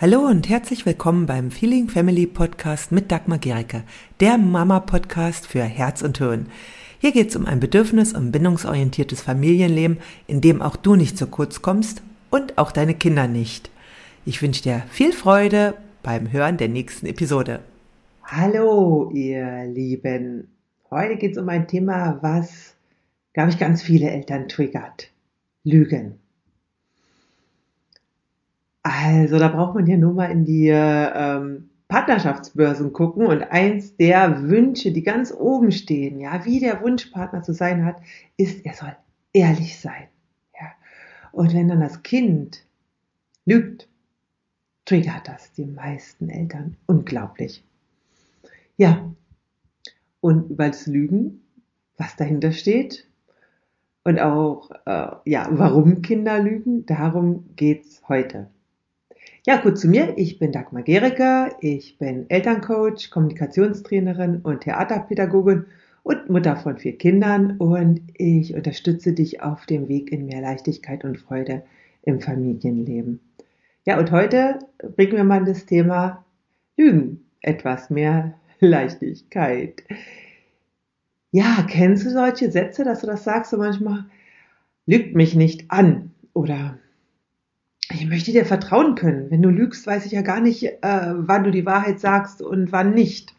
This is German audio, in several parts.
Hallo und herzlich willkommen beim Feeling Family Podcast mit Dagmar Gericke, der Mama-Podcast für Herz und Hirn. Hier geht es um ein bedürfnis- und bindungsorientiertes Familienleben, in dem auch du nicht zu kurz kommst und auch deine Kinder nicht. Ich wünsche dir viel Freude beim Hören der nächsten Episode. Hallo, ihr Lieben. Heute geht es um ein Thema, was, glaube ich, ganz viele Eltern triggert. Lügen. Also, da braucht man ja nur mal in die ähm, Partnerschaftsbörsen gucken und eins der Wünsche, die ganz oben stehen, ja, wie der Wunschpartner zu sein hat, ist, er soll ehrlich sein. Ja. Und wenn dann das Kind lügt, triggert das die meisten Eltern unglaublich. Ja. Und über das Lügen, was dahinter steht, und auch, äh, ja, warum Kinder lügen, darum geht's heute. Ja, kurz zu mir. Ich bin Dagmar Gericke. Ich bin Elterncoach, Kommunikationstrainerin und Theaterpädagogin und Mutter von vier Kindern und ich unterstütze dich auf dem Weg in mehr Leichtigkeit und Freude im Familienleben. Ja, und heute bringen wir mal das Thema Lügen. Etwas mehr Leichtigkeit. Ja, kennst du solche Sätze, dass du das sagst so manchmal, lügt mich nicht an oder ich möchte dir vertrauen können. Wenn du lügst, weiß ich ja gar nicht, äh, wann du die Wahrheit sagst und wann nicht.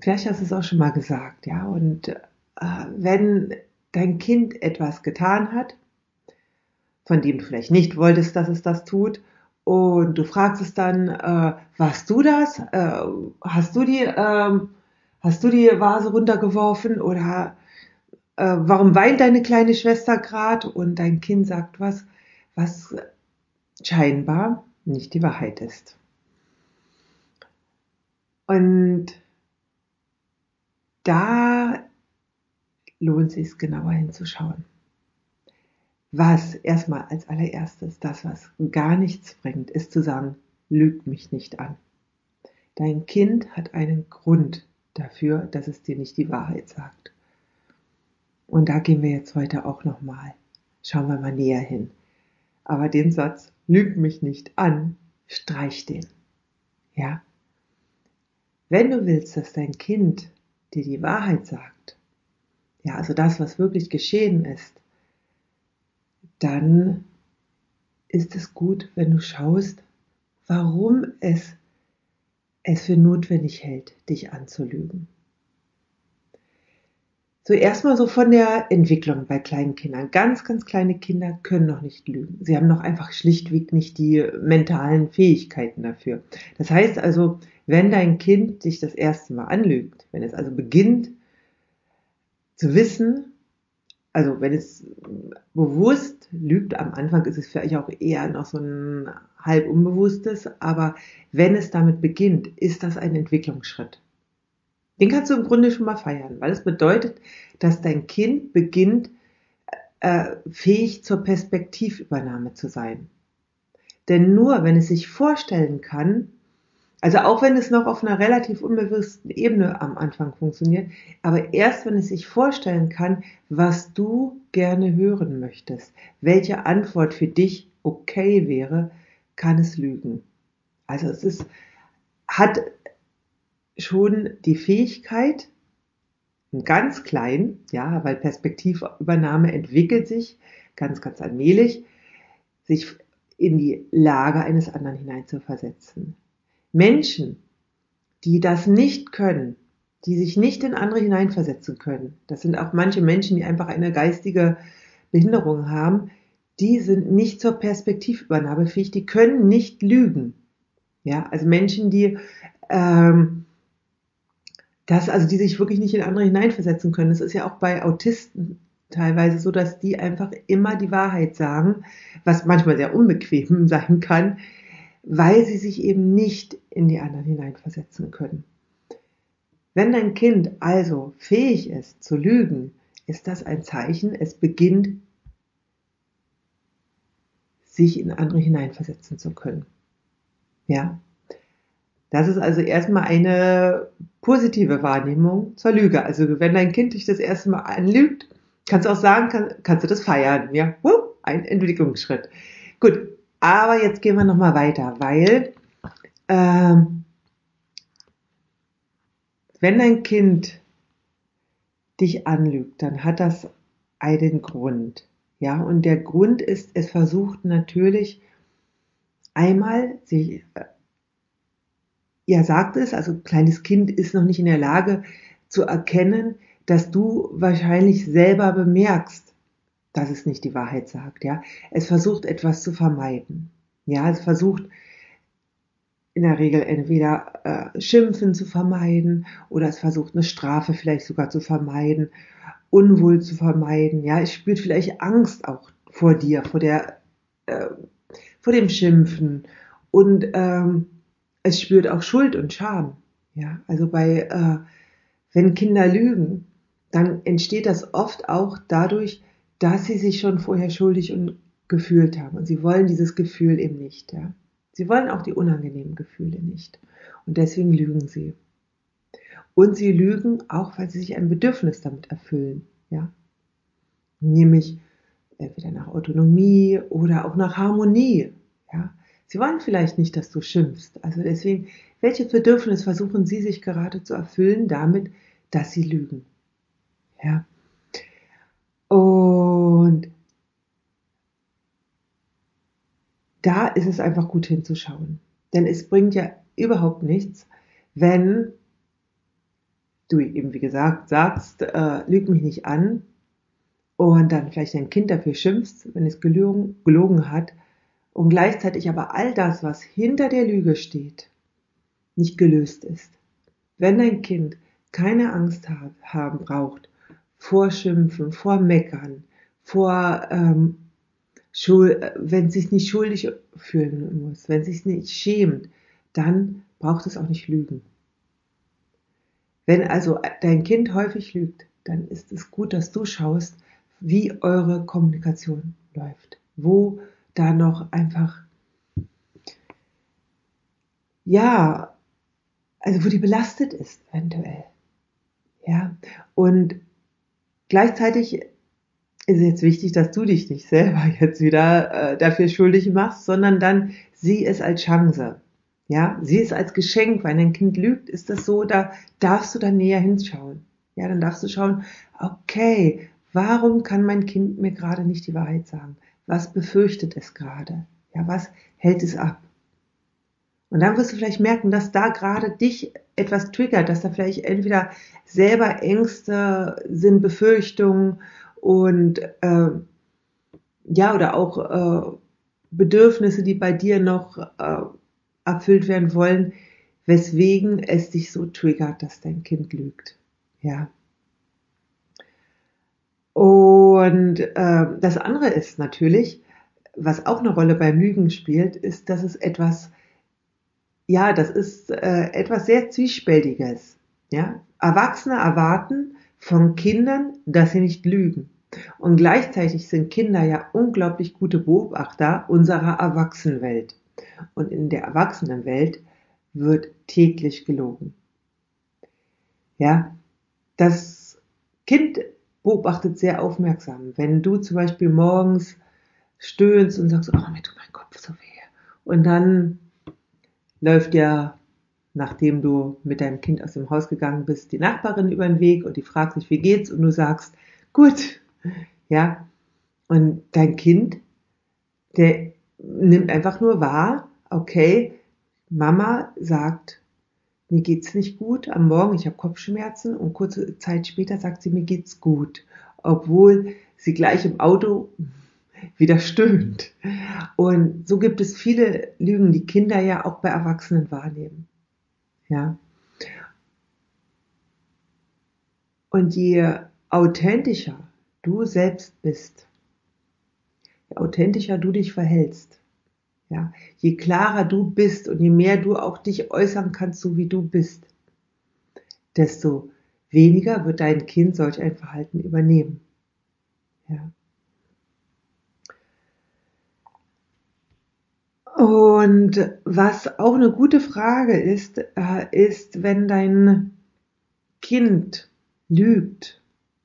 Vielleicht hast du es auch schon mal gesagt, ja. Und äh, wenn dein Kind etwas getan hat, von dem du vielleicht nicht wolltest, dass es das tut, und du fragst es dann, äh, warst du das? Äh, hast du die, äh, hast du die Vase runtergeworfen oder äh, warum weint deine kleine Schwester gerade? Und dein Kind sagt was, was scheinbar nicht die Wahrheit ist. Und da lohnt es sich genauer hinzuschauen. Was erstmal als allererstes, das was gar nichts bringt, ist zu sagen, lügt mich nicht an. Dein Kind hat einen Grund dafür, dass es dir nicht die Wahrheit sagt. Und da gehen wir jetzt heute auch nochmal. Schauen wir mal näher hin. Aber den Satz, lüg mich nicht an, streich den. Ja? Wenn du willst, dass dein Kind dir die Wahrheit sagt, ja, also das, was wirklich geschehen ist, dann ist es gut, wenn du schaust, warum es es für notwendig hält, dich anzulügen. So erstmal so von der Entwicklung bei kleinen Kindern. Ganz, ganz kleine Kinder können noch nicht lügen. Sie haben noch einfach schlichtweg nicht die mentalen Fähigkeiten dafür. Das heißt also, wenn dein Kind dich das erste Mal anlügt, wenn es also beginnt zu wissen, also wenn es bewusst lügt, am Anfang ist es vielleicht auch eher noch so ein halb unbewusstes, aber wenn es damit beginnt, ist das ein Entwicklungsschritt. Den kannst du im Grunde schon mal feiern, weil es bedeutet, dass dein Kind beginnt, äh, fähig zur Perspektivübernahme zu sein. Denn nur wenn es sich vorstellen kann, also auch wenn es noch auf einer relativ unbewussten Ebene am Anfang funktioniert, aber erst wenn es sich vorstellen kann, was du gerne hören möchtest, welche Antwort für dich okay wäre, kann es lügen. Also es ist, hat schon die Fähigkeit, ganz klein, ja, weil Perspektivübernahme entwickelt sich ganz, ganz allmählich, sich in die Lage eines anderen hineinzuversetzen. Menschen, die das nicht können, die sich nicht in andere hineinversetzen können, das sind auch manche Menschen, die einfach eine geistige Behinderung haben, die sind nicht zur Perspektivübernahme fähig, die können nicht lügen. Ja, also Menschen, die ähm, dass also die sich wirklich nicht in andere hineinversetzen können. Es ist ja auch bei Autisten teilweise so, dass die einfach immer die Wahrheit sagen, was manchmal sehr unbequem sein kann, weil sie sich eben nicht in die anderen hineinversetzen können. Wenn dein Kind also fähig ist zu lügen, ist das ein Zeichen, es beginnt sich in andere hineinversetzen zu können. Ja, das ist also erstmal eine positive Wahrnehmung zur Lüge. Also wenn dein Kind dich das erste Mal anlügt, kannst du auch sagen, kann, kannst du das feiern. Ja, ein Entwicklungsschritt. Gut, Aber jetzt gehen wir nochmal weiter, weil ähm, wenn dein Kind dich anlügt, dann hat das einen Grund. Ja, und der Grund ist, es versucht natürlich einmal sich, ja, sagt es, also kleines Kind ist noch nicht in der Lage zu erkennen, dass du wahrscheinlich selber bemerkst, dass es nicht die Wahrheit sagt, ja. Es versucht etwas zu vermeiden. Ja, es versucht in der Regel entweder äh, Schimpfen zu vermeiden oder es versucht eine Strafe vielleicht sogar zu vermeiden, Unwohl zu vermeiden. Ja, es spürt vielleicht Angst auch vor dir, vor der, äh, vor dem Schimpfen und ähm, es spürt auch Schuld und Scham. Ja, also bei äh, wenn Kinder lügen, dann entsteht das oft auch dadurch, dass sie sich schon vorher schuldig und gefühlt haben. Und sie wollen dieses Gefühl eben nicht. Ja? Sie wollen auch die unangenehmen Gefühle nicht. Und deswegen lügen sie. Und sie lügen auch, weil sie sich ein Bedürfnis damit erfüllen. Ja? Nämlich entweder nach Autonomie oder auch nach Harmonie. Ja? Sie wollen vielleicht nicht, dass du schimpfst. Also deswegen, welches Bedürfnis versuchen sie sich gerade zu erfüllen damit, dass sie lügen? Ja. Und da ist es einfach gut hinzuschauen. Denn es bringt ja überhaupt nichts, wenn du eben, wie gesagt, sagst, äh, lüg mich nicht an und dann vielleicht dein Kind dafür schimpfst, wenn es gelogen, gelogen hat und gleichzeitig aber all das, was hinter der Lüge steht, nicht gelöst ist. Wenn dein Kind keine Angst haben braucht vor Schimpfen, vor Meckern, vor, ähm, wenn es sich nicht schuldig fühlen muss, wenn es sich nicht schämt, dann braucht es auch nicht lügen. Wenn also dein Kind häufig lügt, dann ist es gut, dass du schaust, wie eure Kommunikation läuft, wo da noch einfach, ja, also wo die belastet ist, eventuell. Ja, und gleichzeitig ist es jetzt wichtig, dass du dich nicht selber jetzt wieder äh, dafür schuldig machst, sondern dann sieh es als Chance. Ja, sieh es als Geschenk. Wenn ein Kind lügt, ist das so, da darfst du dann näher hinschauen. Ja, dann darfst du schauen, okay, warum kann mein Kind mir gerade nicht die Wahrheit sagen? Was befürchtet es gerade? Ja, was hält es ab? Und dann wirst du vielleicht merken, dass da gerade dich etwas triggert, dass da vielleicht entweder selber Ängste sind, Befürchtungen und äh, ja, oder auch äh, Bedürfnisse, die bei dir noch äh, erfüllt werden wollen, weswegen es dich so triggert, dass dein Kind lügt. Ja. Und äh, das andere ist natürlich, was auch eine Rolle beim Lügen spielt, ist, dass es etwas ja, das ist äh, etwas sehr Zwiespältiges. Ja? Erwachsene erwarten von Kindern, dass sie nicht lügen. Und gleichzeitig sind Kinder ja unglaublich gute Beobachter unserer Erwachsenenwelt. Und in der Erwachsenenwelt wird täglich gelogen. Ja, das Kind beobachtet sehr aufmerksam. Wenn du zum Beispiel morgens stöhnst und sagst, oh, mir tut mein Kopf so weh. Und dann läuft ja, nachdem du mit deinem Kind aus dem Haus gegangen bist, die Nachbarin über den Weg und die fragt sich, wie geht's? Und du sagst, gut, ja. Und dein Kind, der nimmt einfach nur wahr, okay, Mama sagt, mir geht's nicht gut am Morgen, ich habe Kopfschmerzen und kurze Zeit später sagt sie, mir geht's gut, obwohl sie gleich im Auto wieder stöhnt. Und so gibt es viele Lügen, die Kinder ja auch bei Erwachsenen wahrnehmen. Ja. Und je authentischer du selbst bist, je authentischer du dich verhältst, ja, je klarer du bist und je mehr du auch dich äußern kannst, so wie du bist, desto weniger wird dein Kind solch ein Verhalten übernehmen. Ja. Und was auch eine gute Frage ist, äh, ist, wenn dein Kind lügt,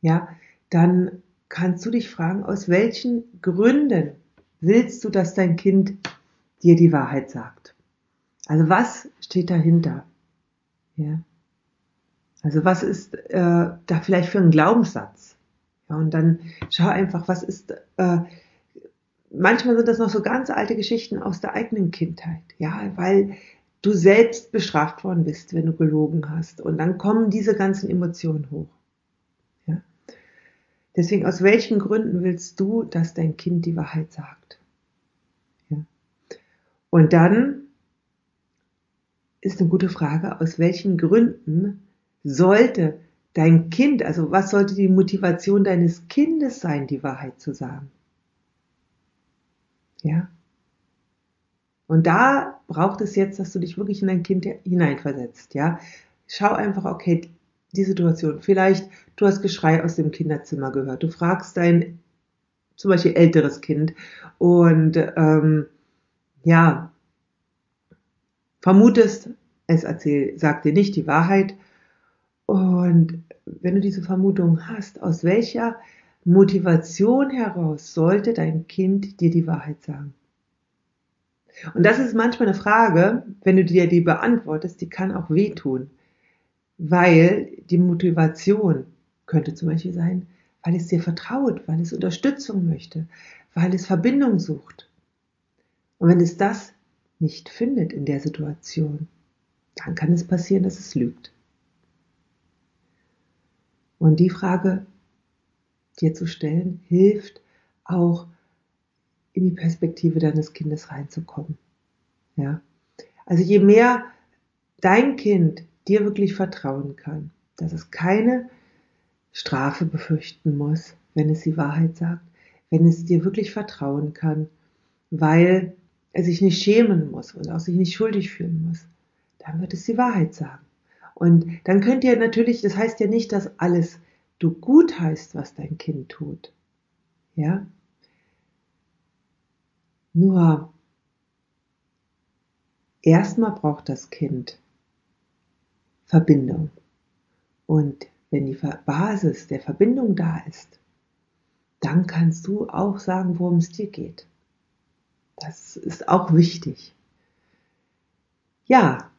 ja, dann kannst du dich fragen, aus welchen Gründen willst du, dass dein Kind dir die Wahrheit sagt. Also was steht dahinter? Ja. Also was ist äh, da vielleicht für ein Glaubenssatz? Ja, und dann schau einfach, was ist, äh, manchmal sind das noch so ganz alte Geschichten aus der eigenen Kindheit, ja, weil du selbst bestraft worden bist, wenn du gelogen hast. Und dann kommen diese ganzen Emotionen hoch. Ja. Deswegen, aus welchen Gründen willst du, dass dein Kind die Wahrheit sagt? Und dann ist eine gute Frage, aus welchen Gründen sollte dein Kind, also was sollte die Motivation deines Kindes sein, die Wahrheit zu sagen? Ja. Und da braucht es jetzt, dass du dich wirklich in dein Kind hineinversetzt, ja. Schau einfach, okay, die Situation. Vielleicht, du hast Geschrei aus dem Kinderzimmer gehört. Du fragst dein zum Beispiel älteres Kind und ähm, ja, vermutest, es erzählt, sagt dir nicht die Wahrheit. Und wenn du diese Vermutung hast, aus welcher Motivation heraus sollte dein Kind dir die Wahrheit sagen? Und das ist manchmal eine Frage, wenn du dir die beantwortest, die kann auch wehtun, weil die Motivation könnte zum Beispiel sein, weil es dir vertraut, weil es Unterstützung möchte, weil es Verbindung sucht. Und wenn es das nicht findet in der Situation, dann kann es passieren, dass es lügt. Und die Frage dir zu stellen, hilft auch in die Perspektive deines Kindes reinzukommen. Ja. Also je mehr dein Kind dir wirklich vertrauen kann, dass es keine Strafe befürchten muss, wenn es die Wahrheit sagt, wenn es dir wirklich vertrauen kann, weil er sich nicht schämen muss und auch sich nicht schuldig fühlen muss, dann wird es die Wahrheit sagen. Und dann könnt ihr natürlich, das heißt ja nicht, dass alles du gut heißt, was dein Kind tut. Ja? Nur erstmal braucht das Kind Verbindung. Und wenn die Basis der Verbindung da ist, dann kannst du auch sagen, worum es dir geht. Das ist auch wichtig. Ja.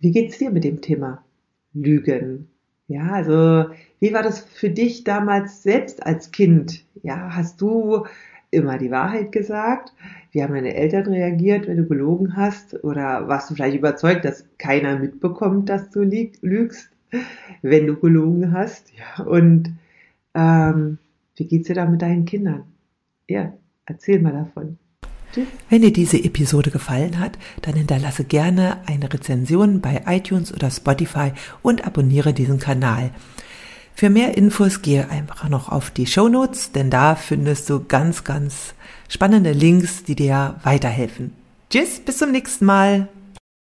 Wie geht's dir mit dem Thema Lügen? Ja, also wie war das für dich damals selbst als Kind? Ja, hast du immer die Wahrheit gesagt? Wie haben deine Eltern reagiert, wenn du gelogen hast? Oder warst du vielleicht überzeugt, dass keiner mitbekommt, dass du lügst, wenn du gelogen hast? Ja, und ähm, wie geht's dir da mit deinen Kindern? Ja, erzähl mal davon. Wenn dir diese Episode gefallen hat, dann hinterlasse gerne eine Rezension bei iTunes oder Spotify und abonniere diesen Kanal. Für mehr Infos gehe einfach noch auf die Show Notes, denn da findest du ganz, ganz spannende Links, die dir weiterhelfen. Tschüss, bis zum nächsten Mal.